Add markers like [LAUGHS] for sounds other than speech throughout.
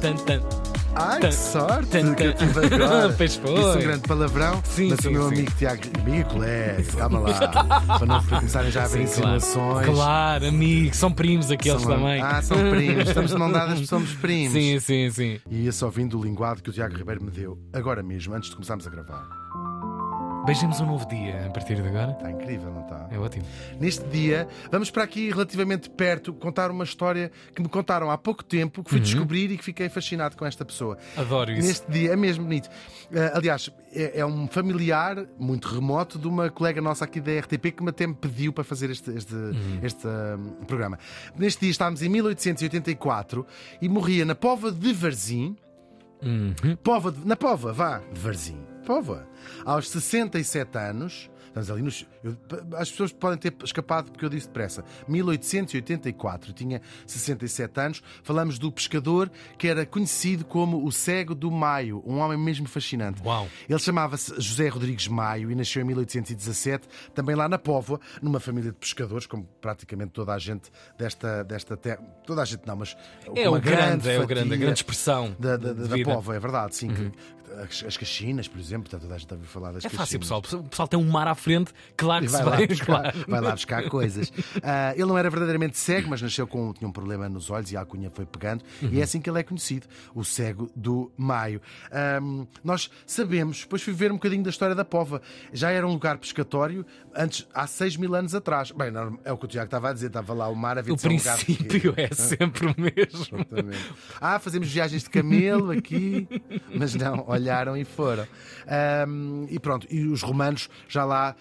Tan, tan. Ai, Tan- que sorte tan- que eu tive [LAUGHS] agora. Pois foi. Disse um grande palavrão, Sim, mas sim, o meu sim. amigo Tiago, amigo colega, calma lá, [LAUGHS] para não começarem já a haver Sim, claro. insinuações. Claro, amigo, são primos aqueles São- também. Ah, são primos, estamos de mão dadas, somos [LAUGHS] primos. Sim, sim, sim. E ia-se ouvindo o linguado que o Tiago Ribeiro me deu, agora mesmo, antes de começarmos a gravar. Beijemos um novo dia a partir de agora. Está incrível, não está? É ótimo. Neste dia, vamos para aqui relativamente perto contar uma história que me contaram há pouco tempo, que fui descobrir e que fiquei fascinado com esta pessoa. Adoro Uhum. isso. Neste dia, é mesmo bonito. Eh, aliás, é, é um familiar muito remoto de uma colega nossa aqui da RTP que me até me pediu para fazer este, este, Uhum. este hum, programa. Neste dia estávamos em 1884 e morria na Pova de Varzim. Uhum. Pova de- na Pova, vá, de Varzim. Pova. Aos 67 anos. Estamos ali nos. eu- as pessoas podem ter escapado porque eu disse depressa. 1884, eu tinha 67 anos. Falamos do pescador que era conhecido como o Cego do Maio, um homem mesmo fascinante. Uau. Ele chamava-se José Rodrigues Maio e nasceu em 1817, também lá na Póvoa, numa família de pescadores, como praticamente toda a gente desta, desta terra. Toda a gente não, mas. É uma o grande, é o grande, a grande expressão da, da, da, da. Uhum. Póvoa, é verdade, sim. que- as, as caxinas, por exemplo, está toda a gente a ouvir falar das É fácil, caxinas. pessoal. O pessoal tem um mar à frente, claro que vai se lá, vai. buscar, claro. vai lá buscar coisas. [LAUGHS] Ah, ele não era verdadeiramente cego, mas nasceu com tinha um problema nos olhos e a alcunha foi pegando. E é assim que ele é conhecido, o cego do Maio. Ahm, nós sabemos, depois fui ver um bocadinho da história da Pova. Já era um lugar pescatório antes, há 6 mil anos atrás. Bem, não, é o que o Tiago estava a dizer, estava lá o mar, O ser um lugar de princípio quê? é sempre o mesmo. Exatamente. Ah, fazemos viagens de camelo aqui, mas não, olharam e foram. Ahm, e pronto, e os romanos já lá,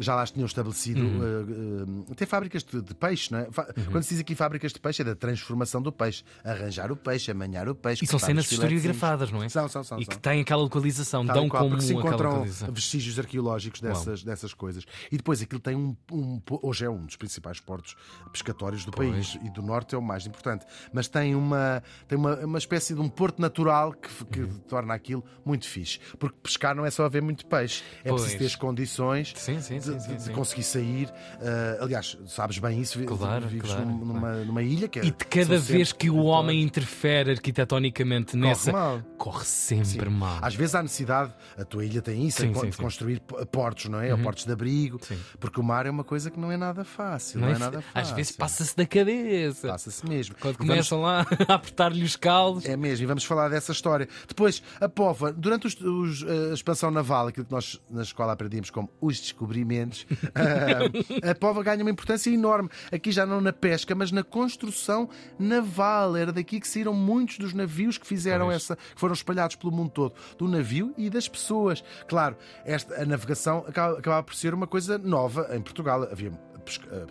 já lá tinham estabelecido Uhum. até fábricas de, de peixe, não é? Fa- Quando se diz aqui fábricas de peixe, é da transformação do peixe, arranjar o peixe, amanhar o peixe. E são cenas historiografadas, não é? São, são, são. E são. que têm aquela localização, Tal dão qual, como se encontram vestígios arqueológicos dessas, dessas coisas. E depois aquilo tem um, um- Hoje é um dos principais portos pescatórios do Pois. país e do norte é o mais importante. Mas tem uma, tem uma, uma espécie de um porto natural que, que Uhum. torna aquilo muito fixe. Porque pescar não é só haver muito peixe, é Pois. preciso ter as condições. Sim, sim, de, sim, de- sim, de sim. conseguir sair. Ah, aliás, sabes bem isso, Claro, vives claro, num- numa, numa ilha que é, E de cada vez que o homem interfere arquitetonicamente nessa, mal. corre sempre mal. Às vezes há necessidade, a tua ilha tem isso, é de construir portos, não é? Ou portos de abrigo, porque o mar é uma coisa que não é nada fácil. Não, Não é, é? nada fácil. Às vezes passa-se da cabeça. Passa-se mesmo. Quando E vamos- começam lá [LAUGHS] a apertar-lhe os caldos. É mesmo, e vamos falar dessa história. Depois, a Pova, durante os- os, eh, a expansão naval, aquilo que nós na escola aprendíamos como os descobrimentos, [LAUGHS] ah, a Pova ganha uma importância enorme. Aqui já não na pesca, mas na construção naval. Era daqui que saíram muitos dos navios que fizeram essa, que foram espalhados pelo mundo todo, do navio e das pessoas. Claro, esta, a navegação acaba, acabava por ser uma coisa nova em Portugal. Havia eh,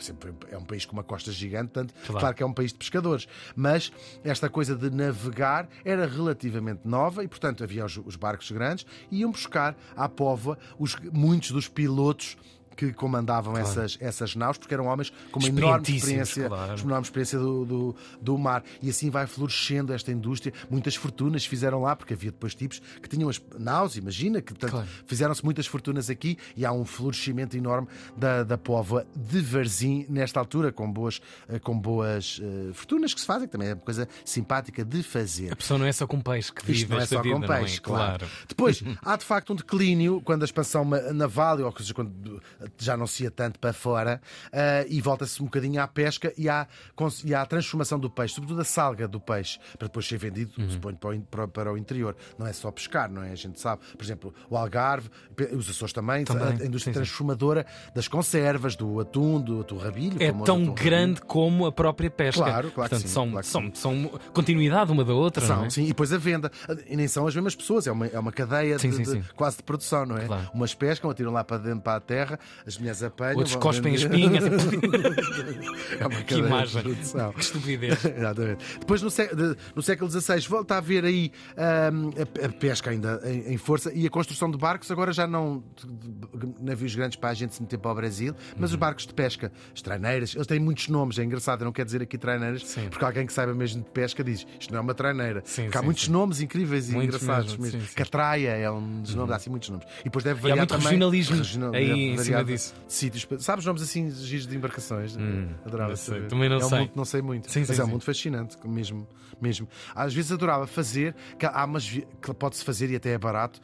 é um país com uma costa gigante, portanto, Claro. claro que é um país de pescadores. Mas esta coisa de navegar era relativamente nova e, portanto, havia os, os barcos grandes e iam buscar à Póvoa os, muitos dos pilotos que comandavam essas, essas naus, porque eram homens com uma enorme experiência, claro. uma enorme experiência do, do, do mar. E assim vai florescendo esta indústria. Muitas fortunas fizeram lá, porque havia depois tipos que tinham as naus, imagina, que Claro. fizeram-se muitas fortunas aqui e há um florescimento enorme da, da Póvoa de Varzim nesta altura, com boas, eh, com boas eh, fortunas que se fazem, que também é uma coisa simpática de fazer. A pessoa não é só com peixe que vive Isto não é só vida, com é? peixe, claro. Depois, [LAUGHS] há de facto um declínio quando a expansão naval, ou seja, quando já não se ia tanto para fora, ah, e volta-se um bocadinho à pesca e à, e à transformação do peixe, sobretudo a salga do peixe, para depois ser vendido, Uhum. suponho, para o, para, para o interior. Não é só pescar, não é? A gente sabe, por exemplo, o Algarve, os Açores também, Também, a, indústria sim, sim. transformadora das conservas, do atum, do atum rabilho. É tão grande como a própria pesca. Claro, claro que Portanto, sim, são, claro são, são continuidade uma da outra, São, não é? sim, e depois a venda. E nem são as mesmas pessoas, é uma, é uma cadeia de- Sim, sim, de- sim. quase de produção, não é? Claro. Umas pescam, atiram lá para dentro para a terra, as mulheres apanham. Outros cospem vender. espinhas. [LAUGHS] É uma que imagem. de. Que estupidez. [LAUGHS] Exatamente. Depois, no, sé- no século XVI, volta a haver aí ahm, a, pesca ainda em, força e a construção de barcos, agora já não navios grandes para a gente se meter para o Brasil, mas Uhum. os barcos de pesca, as traineiras, eles têm muitos nomes, é engraçado, eu não quero dizer aqui traineiras, Sim. porque alguém que saiba mesmo de pesca diz isto não é uma traineira. Sim, Porque há sim, muitos sim. nomes incríveis e Muitos engraçados mesmo, mesmo. Catraia é um dos nomes, há assim muitos nomes. E depois deve E há variar muito também. regionalismo regional- aí deve variar de sítios. Sabes nomes assim giros de embarcações? adorava não sei, saber. também não é um sei. mundo não sei muito. Sim, mas sim, é um sim. mundo fascinante, mesmo, mesmo. Às vezes adorava fazer, há umas que pode-se fazer e até é barato.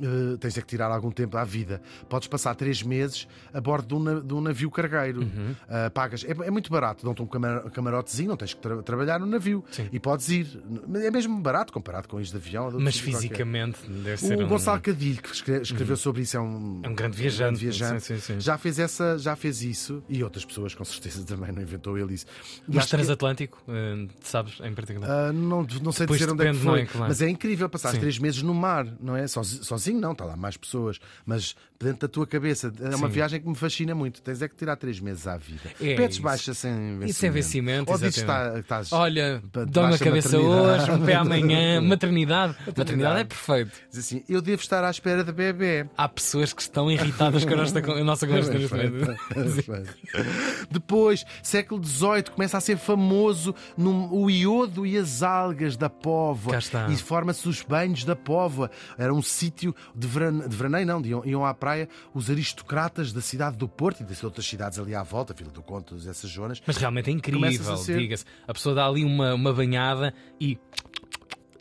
Eh, tens é que tirar algum tempo à vida. Podes passar três meses a bordo de um, na- de um navio cargueiro. Uhum. Eh, pagas. É, é muito barato. Dão-te um camar- camarotezinho, não tens que tra- trabalhar no navio. Sim. E podes ir. É mesmo barato comparado com isto de avião. de Mas sítio qualquer. fisicamente deve ser O um, Gonçalo Cadilho, que escre- escreveu sobre isso, é um, é um grande viajante. viajante. Sim, sim. Já fez essa, já fez isso e outras pessoas com certeza [LAUGHS] também não inventou ele isso. Mas acho que- transatlântico, eh, sabes, em particular. ah, não, não sei Depois dizer onde é que não foi, é? Claro. mas é incrível passar três meses no mar, não é? Sozi- Sozinho, não, está lá mais pessoas, mas dentro da tua cabeça. É uma Sim. viagem que me fascina muito. Tens é que tirar três meses à vida. É Pedes baixa sem vencimento. Isso é vencimento, Ou dizes está- estás. Olha, dói-me a cabeça maternidade. hoje, um pé amanhã, [LAUGHS] maternidade. Maternidade é perfeito. Diz assim, eu devo estar à espera de bebê. Há pessoas que estão irritadas com a nossa, a nossa [LAUGHS] conversa. Depois, século XVIII, começa a ser famoso num- o iodo e as algas da Póvoa. E forma-se os banhos da Póvoa. Era um sítio de, veran... de veraneio, não, de iam, iam à praia os aristocratas da cidade do Porto e das outras cidades ali à volta, Vila do Conto, essas zonas. Mas realmente é incrível, a ser- diga-se. A pessoa dá ali uma, uma banhada e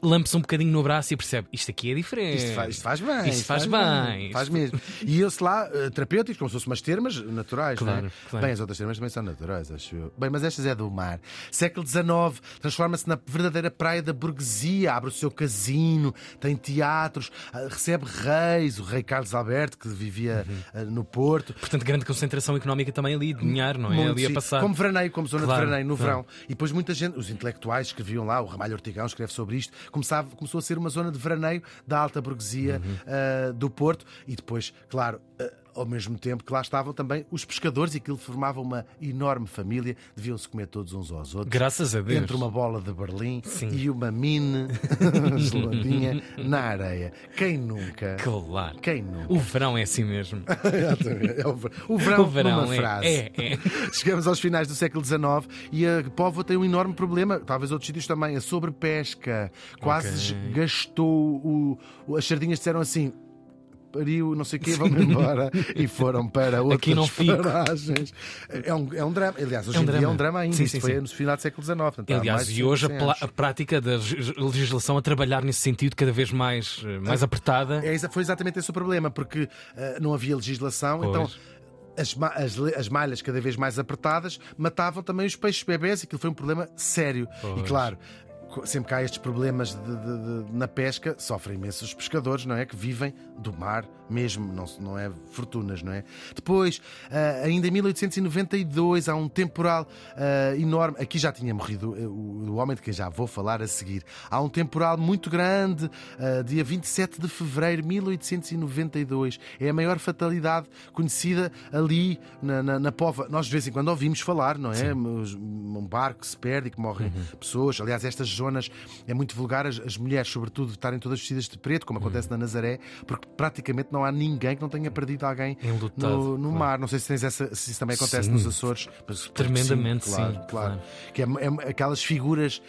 lampe-se um bocadinho no braço e percebe isto aqui é diferente. Isto faz, isto faz bem. Isto faz bem. Faz mesmo. E eu-se lá, eh, terapêuticos, como se fossem umas termas naturais. Claro, não é? claro. Bem, as outras termas também são naturais, acho eu. Bem, mas estas é do mar. Século XIX, transforma-se na verdadeira praia da burguesia, abre o seu casino, tem teatros, ah, recebe reis, o rei Carlos Alberto, que vivia Uhum. ah, no Porto. Portanto, grande concentração económica também ali, de dinheiro, não é? Muito, ali a passar. Como veraneio, como zona Claro, de veraneio no claro. verão. E depois muita gente, os intelectuais escreviam lá, o Ramalho Ortigão escreve sobre isto, começava, começou a ser uma zona de veraneio da alta burguesia Uhum. ah, do Porto. E depois, claro. ah, ao mesmo tempo que lá estavam também os pescadores e aquilo formava uma enorme família, deviam-se comer todos uns aos outros. Graças a Deus. Entre uma bola de Berlim Sim. e uma mine [LAUGHS] [LAUGHS] geladinha na areia. Quem nunca? Claro. Quem nunca? O verão é assim mesmo. [LAUGHS] É o ver- o verão, O verão numa é- frase. é, é. Chegamos aos finais do século XIX e a Póvoa tem um enorme problema, talvez outros sítios também, a sobrepesca. Quase Ok. gastou o- As sardinhas disseram assim. Pariu, não sei o quê, vamos embora e foram para outras Aqui não paragens. É um, é um drama. Aliás, hoje É um em dia é drama. um drama ainda. Sim, Isto sim, foi sim. no final do século XIX. portanto, Aliás, e hoje a, 100 pla- anos. a prática da leg- legislação a trabalhar nesse sentido cada vez mais, eh, mais apertada. É, foi exatamente esse o problema, porque ah, não havia legislação, Pois. então as, as as malhas cada vez mais apertadas matavam também os peixes bebés e aquilo foi um problema sério. E Pois. claro. Sempre que há estes problemas de- de- de- na pesca, sofrem imenso os pescadores, não é? Que vivem do mar mesmo, não, não é fortunas, não é? Depois, ah, ainda em 1892, há um temporal ah, enorme. Aqui já tinha morrido eh, o, o homem de quem já vou falar a seguir. Há um temporal muito grande, ah, dia 27 de fevereiro de 1892. É a maior fatalidade conhecida ali na, na, na Pova. Nós de vez em quando ouvimos falar, não é? Os- Um barco que se perde e que morrem pessoas. Aliás, estas zonas é muito vulgar as, as mulheres, sobretudo, estarem todas vestidas de preto, como acontece na Nazaré, porque praticamente não há ninguém que não tenha perdido alguém Enlutado, no, no claro. mar. Não sei se, tens essa, se isso também acontece Sim. nos Açores. mas- Tremendamente, sim, claro, sim, claro. claro. Que é, é aquelas figuras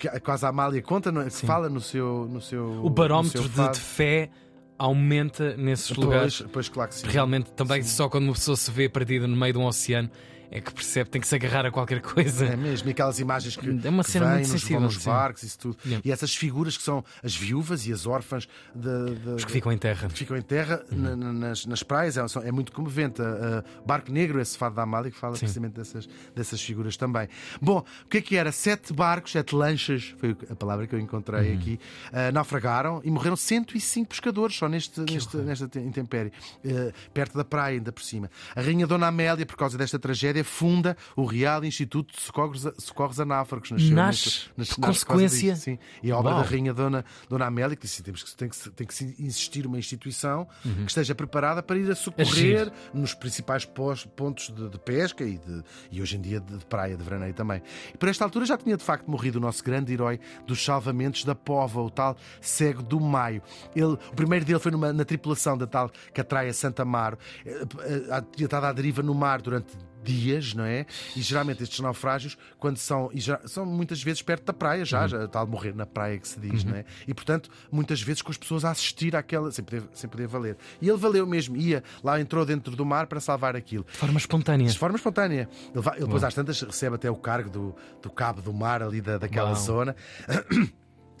que, quase a Amália conta, é? que fala no seu. No seu O barómetro seu de, de fé aumenta nesses lugares. Pois, pois, claro que sim. Realmente, também só quando uma pessoa se vê perdida no meio de um oceano é que percebe que tem que se agarrar a qualquer coisa. É mesmo, e aquelas imagens que, É uma que cena vêm, muito nos, sensível, nos sim. barcos, isso tudo. Yeah. E essas figuras que são as viúvas e as órfãs de, de- Os que ficam em terra. que ficam em terra na- na- nas, nas praias, é, é muito comovente. Uh, Barco Negro, esse fado da Amália, que fala precisamente dessas, dessas figuras também. Bom, o que é que era? Sete barcos, sete lanchas, foi a palavra que eu encontrei Uhum. aqui, uh, naufragaram e morreram 105 pescadores só neste, neste, nesta te- intempérie, uh, perto da praia, ainda por cima. A Rainha Dona Amélia, por causa desta tragédia, funda o Real Instituto de Socorros Socorros a Náufragos. Nasceu Nasce nas- consequência. disso, sim. E a obra Uau. da Rainha Dona, Dona Amélia, que disse, temos que, tem, que, tem que existir uma instituição que esteja preparada para ir a socorrer Agir. nos principais pós- pontos de, de pesca e, de- e hoje em dia de, de praia, de veraneio também. E por esta altura já tinha de facto morrido o nosso grande herói dos salvamentos da Pova, o tal cego do Maio. Ele, o primeiro dele foi numa- na tripulação da tal catraia Santa Amaro. Eh, eh, Tinha estado à deriva no mar durante dias, não é? E geralmente estes naufrágios, quando são, e já, são muitas vezes perto da praia, já, Uhum. já está a morrer na praia que se diz, não é? E portanto, muitas vezes com as pessoas a assistir àquela, sem poder, sem poder valer. E ele valeu mesmo, ia lá, entrou dentro do mar para salvar aquilo. De forma espontânea. De forma espontânea. Ele, vai- ele depois às tantas recebe até o cargo do, do cabo do mar ali da, daquela Uau. zona.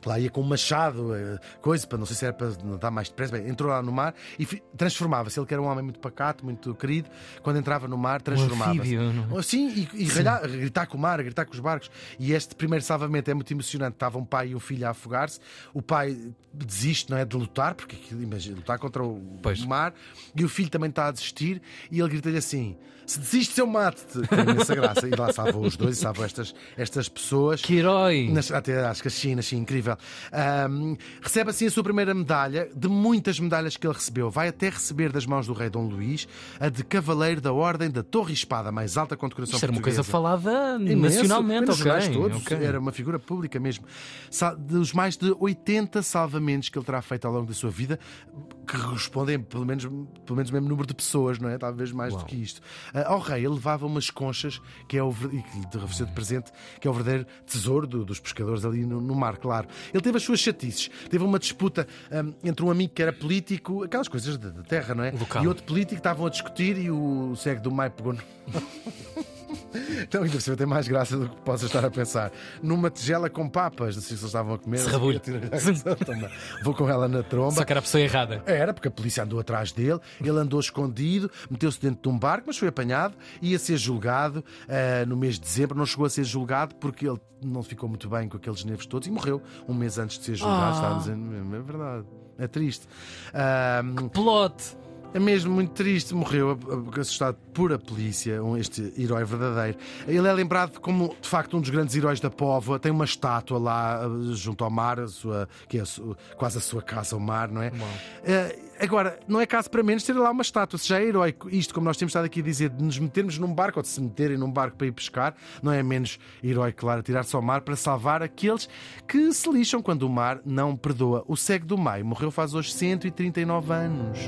Lá ia com um machado, eh, coisa, para não sei se era para nadar mais depressa. Bem, entrou lá no mar e transformava-se. Ele que era um homem muito pacato, muito querido, quando entrava no mar, transformava-se. não é? Sim, e, e ralhar- gritar com o mar, gritar com os barcos. E este primeiro salvamento é muito emocionante. Estava um pai e um filho a afogar-se. O pai desiste, não é? De lutar, porque imagina, lutar contra o Pois. mar. E o filho também está a desistir. E ele grita-lhe assim: Se desistes, eu mato-te. Com imensa graça. E lá salvou os dois e salvou estas, estas pessoas. Que herói! Nas, até acho que a China, sim, incrível. Ahm, recebe assim a sua primeira medalha, de muitas medalhas que ele recebeu. Vai até receber das mãos do rei Dom Luís a de Cavaleiro da Ordem da Torre Espada, mais alta condecoração Isto era uma coisa falada Imenso, nacionalmente, ok. todos, ok. Era uma figura pública mesmo. Dos mais de 80 salvamentos que ele terá feito ao longo da sua vida, que respondem pelo menos, pelo menos o mesmo número de pessoas, não é? Talvez mais Uau. do que isto. Ah, ao rei, ele levava umas conchas que é o, e que lhe ofereceu de presente, que é o verdadeiro tesouro do- dos pescadores ali no, no mar, claro. Ele teve as suas chatices. Teve uma disputa ahm, entre um amigo que era político, aquelas coisas da terra, não é? Local. E outro político que estavam a discutir e o cego do Maio pegou no. [LAUGHS] Então, ainda por cima tem mais graça do que possa estar a pensar. Numa tigela com papas, não sei se eles estavam a comer. Serrabulho. Vou com ela na tromba. Só que era a pessoa errada. Era, porque a polícia andou atrás dele, ele andou escondido, meteu-se dentro de um barco, mas foi apanhado, ia ser julgado ah, no mês de dezembro, não chegou a ser julgado porque ele não ficou muito bem com aqueles nervos todos e morreu um mês antes de ser julgado. Estava dizer, é verdade, é triste. Ah, Plot! É mesmo muito triste, morreu assustado por a polícia, este herói verdadeiro. Ele é lembrado como, de facto, um dos grandes heróis da Póvoa. Tem uma estátua lá eh, junto ao mar, a sua, que é a sua- quase a sua casa ao mar, não é? Eh, agora, não é caso para menos ter lá uma estátua. Se já é heróico, isto, como nós temos estado aqui a dizer, de nos metermos num barco ou de se meterem num barco para ir pescar, não é menos heróico, claro, tirar-se ao mar para salvar aqueles que se lixam quando o mar não perdoa. O cego do Maio morreu faz hoje 139 anos.